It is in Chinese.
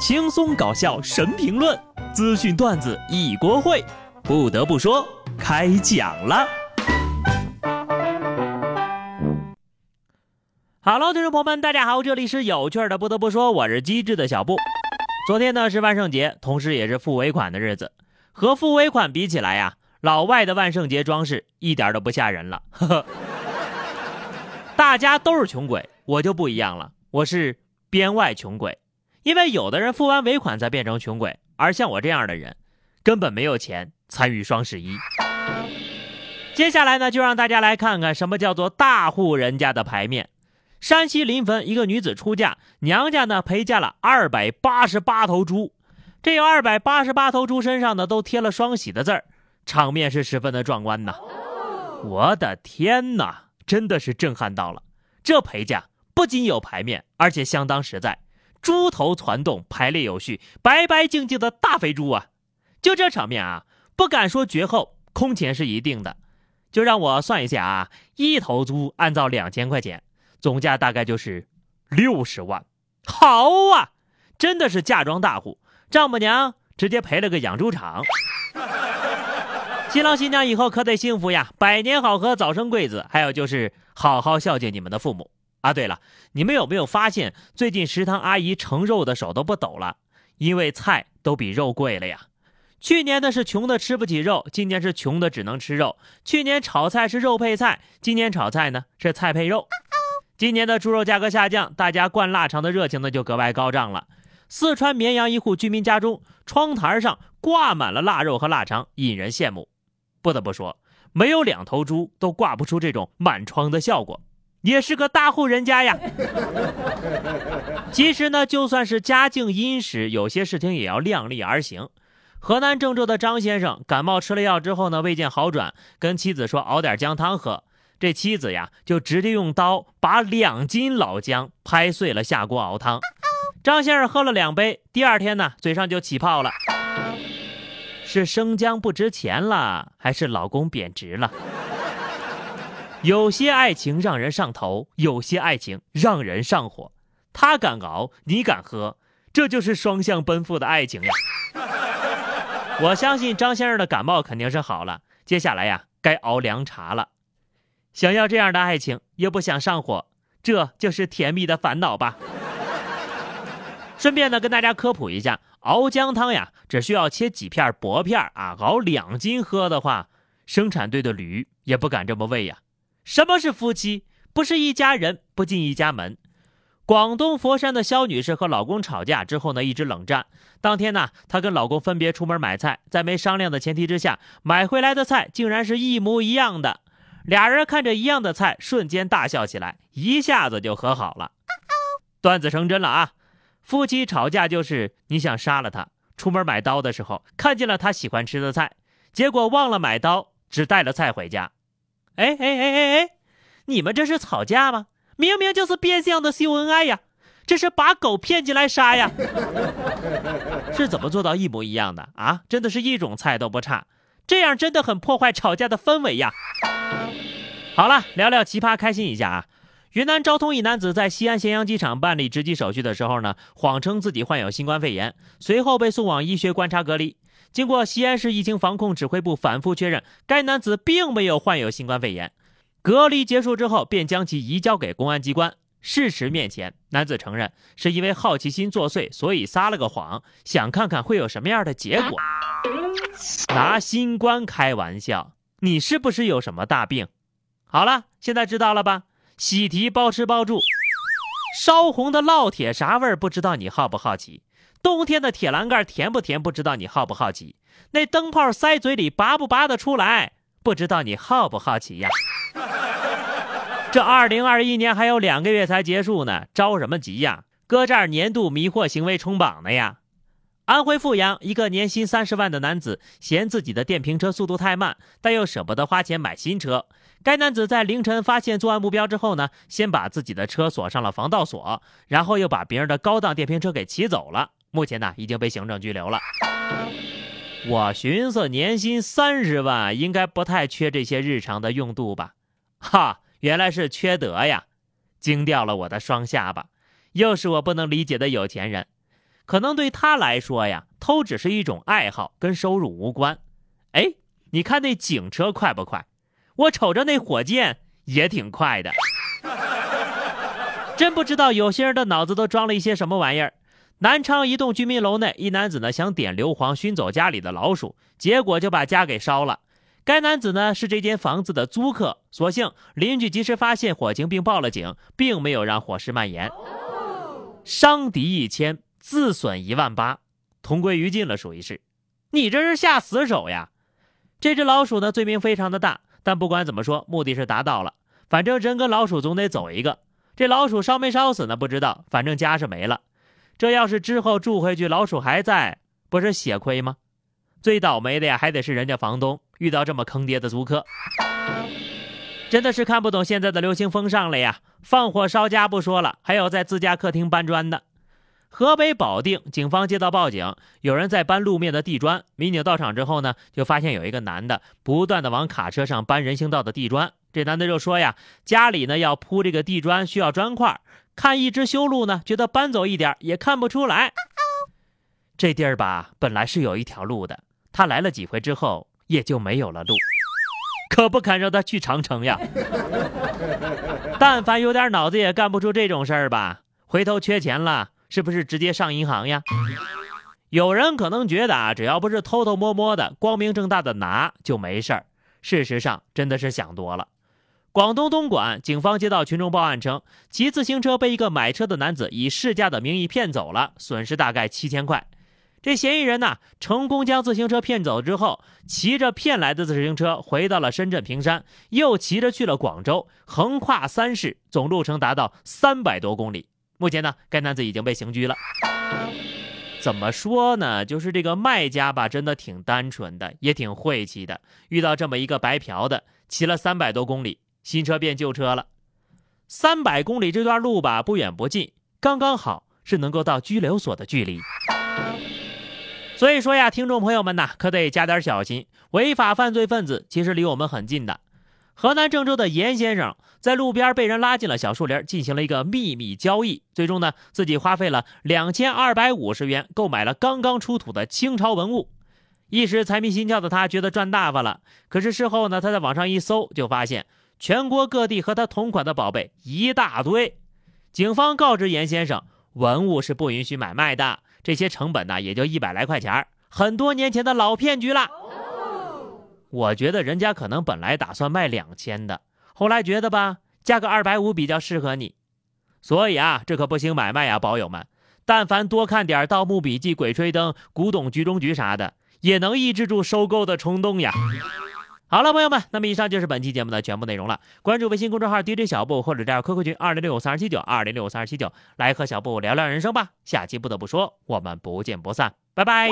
轻松搞笑神评论，资讯段子一锅烩。不得不说，开讲了。Hello，听众朋友们，大家好，这里是有趣的。不得不说，我是机智的小布。昨天呢是万圣节，同时也是付尾款的日子。和付尾款比起来呀，老外的万圣节装饰一点都不吓人了。呵呵。大家都是穷鬼，我就不一样了，我是编外穷鬼。因为有的人付完尾款才变成穷鬼，而像我这样的人，根本没有钱参与双十一。接下来呢，就让大家来看看什么叫做大户人家的牌面。山西临汾一个女子出嫁，娘家呢陪嫁了二百八十八头猪，这有二百八十八头猪身上呢都贴了双喜的字儿，场面是十分的壮观呐。我的天哪，真的是震撼到了！这陪嫁不仅有牌面，而且相当实在。猪头攒动，排列有序，白白净净的大肥猪啊！就这场面啊，不敢说绝后，空前是一定的。就让我算一下啊，一头猪按照两千块钱，总价大概就是六十万。好啊，真的是嫁妆大户，丈母娘直接赔了个养猪场。新郎新娘以后可得幸福呀，百年好合，早生贵子。还有就是好好孝敬你们的父母。啊，对了，你们有没有发现最近食堂阿姨盛肉的手都不抖了？因为菜都比肉贵了呀。去年呢是穷的吃不起肉，今年是穷的只能吃肉。去年炒菜是肉配菜，今年炒菜呢是菜配肉。今年的猪肉价格下降，大家灌腊肠的热情呢就格外高涨了。四川绵阳一户居民家中窗台上挂满了腊肉和腊肠，引人羡慕。不得不说，没有两头猪都挂不出这种满窗的效果。也是个大户人家呀。其实呢，就算是家境殷实，有些事情也要量力而行。河南郑州的张先生感冒吃了药之后呢，未见好转，跟妻子说熬点姜汤喝。这妻子呀，就直接用刀把两斤老姜拍碎了下锅熬汤。张先生喝了两杯，第二天呢，嘴上就起泡了。是生姜不值钱了，还是老公贬值了？有些爱情让人上头，有些爱情让人上火。他敢熬，你敢喝，这就是双向奔赴的爱情呀！我相信张先生的感冒肯定是好了，接下来呀，该熬凉茶了。想要这样的爱情，又不想上火，这就是甜蜜的烦恼吧？顺便呢，跟大家科普一下，熬姜汤呀，只需要切几片薄片啊，熬两斤喝的话，生产队的驴也不敢这么喂呀。什么是夫妻？不是一家人不进一家门。广东佛山的肖女士和老公吵架之后呢，一直冷战。当天呢，她跟老公分别出门买菜，在没商量的前提之下，买回来的菜竟然是一模一样的。俩人看着一样的菜，瞬间大笑起来，一下子就和好了。段子成真了啊！夫妻吵架就是你想杀了他，出门买刀的时候看见了他喜欢吃的菜，结果忘了买刀，只带了菜回家。哎哎哎哎哎，你们这是吵架吗？明明就是变相的秀恩爱呀！这是把狗骗进来杀呀！是怎么做到一模一样的啊？真的是一种菜都不差，这样真的很破坏吵架的氛围呀！好了，聊聊奇葩，开心一下啊！云南昭通一男子在西安咸阳机场办理值机手续的时候呢，谎称自己患有新冠肺炎，随后被送往医学观察隔离。经过西安市疫情防控指挥部反复确认，该男子并没有患有新冠肺炎。隔离结束之后，便将其移交给公安机关。事实面前，男子承认是因为好奇心作祟，所以撒了个谎，想看看会有什么样的结果。拿新冠开玩笑，你是不是有什么大病？好了，现在知道了吧？喜提包吃包住，烧红的烙铁啥味儿？不知道你好不好奇？冬天的铁栏杆甜不甜？不知道你好不好奇？那灯泡塞嘴里拔不拔得出来？不知道你好不好奇呀？这二零二一年还有两个月才结束呢，着什么急呀？搁这儿年度迷惑行为冲榜呢呀？安徽阜阳一个年薪三十万的男子嫌自己的电瓶车速度太慢，但又舍不得花钱买新车。该男子在凌晨发现作案目标之后呢，先把自己的车锁上了防盗锁，然后又把别人的高档电瓶车给骑走了。目前呢，已经被行政拘留了。我寻思年薪三十万，应该不太缺这些日常的用度吧？哈，原来是缺德呀！惊掉了我的双下巴，又是我不能理解的有钱人。可能对他来说呀，偷只是一种爱好，跟收入无关。哎，你看那警车快不快？我瞅着那火箭也挺快的。真不知道有些人的脑子都装了一些什么玩意儿。南昌一栋居民楼内，一男子呢想点硫磺熏走家里的老鼠，结果就把家给烧了。该男子呢是这间房子的租客，所幸邻居及时发现火情并报了警，并没有让火势蔓延。伤敌一千，自损一万八，同归于尽了，属于是。你这是下死手呀！这只老鼠呢罪名非常的大，但不管怎么说，目的是达到了。反正人跟老鼠总得走一个。这老鼠烧没烧死呢？不知道，反正家是没了。这要是之后住回去，老鼠还在，不是血亏吗？最倒霉的呀，还得是人家房东遇到这么坑爹的租客，真的是看不懂现在的流行风尚了呀！放火烧家不说了，还有在自家客厅搬砖的。河北保定警方接到报警，有人在搬路面的地砖。民警到场之后呢，就发现有一个男的不断的往卡车上搬人行道的地砖。这男的就说呀，家里呢要铺这个地砖，需要砖块。看一直修路呢，觉得搬走一点也看不出来。这地儿吧，本来是有一条路的，他来了几回之后，也就没有了路。可不堪让他去长城呀！但凡有点脑子，也干不出这种事儿吧？回头缺钱了，是不是直接上银行呀？有人可能觉得啊，只要不是偷偷摸摸的，光明正大的拿就没事儿。事实上，真的是想多了。广东东莞警方接到群众报案称，骑自行车被一个买车的男子以试驾的名义骗走了，损失大概七千块。这嫌疑人呢，成功将自行车骗走之后，骑着骗来的自行车回到了深圳坪山，又骑着去了广州，横跨三市，总路程达到三百多公里。目前呢，该男子已经被刑拘了。怎么说呢？就是这个卖家吧，真的挺单纯的，也挺晦气的。遇到这么一个白嫖的，骑了三百多公里。新车变旧车了，三百公里这段路吧，不远不近，刚刚好是能够到拘留所的距离。所以说呀，听众朋友们呐，可得加点小心，违法犯罪分子其实离我们很近的。河南郑州的严先生在路边被人拉进了小树林，进行了一个秘密交易，最终呢，自己花费了两千二百五十元购买了刚刚出土的清朝文物。一时财迷心窍的他觉得赚大发了，可是事后呢，他在网上一搜，就发现。全国各地和他同款的宝贝一大堆，警方告知严先生，文物是不允许买卖的，这些成本呢也就一百来块钱很多年前的老骗局了。我觉得人家可能本来打算卖两千的，后来觉得吧，加个二百五比较适合你，所以啊，这可不行买卖呀，宝友们，但凡多看点《盗墓笔记》《鬼吹灯》《古董局中局》啥的，也能抑制住收购的冲动呀。好了，朋友们，那么以上就是本期节目的全部内容了。关注微信公众号 DJ 小布，或者加入 QQ 群二零六五三二七九二零六五三二七九，来和小布聊聊人生吧。下期不得不说，我们不见不散，拜拜。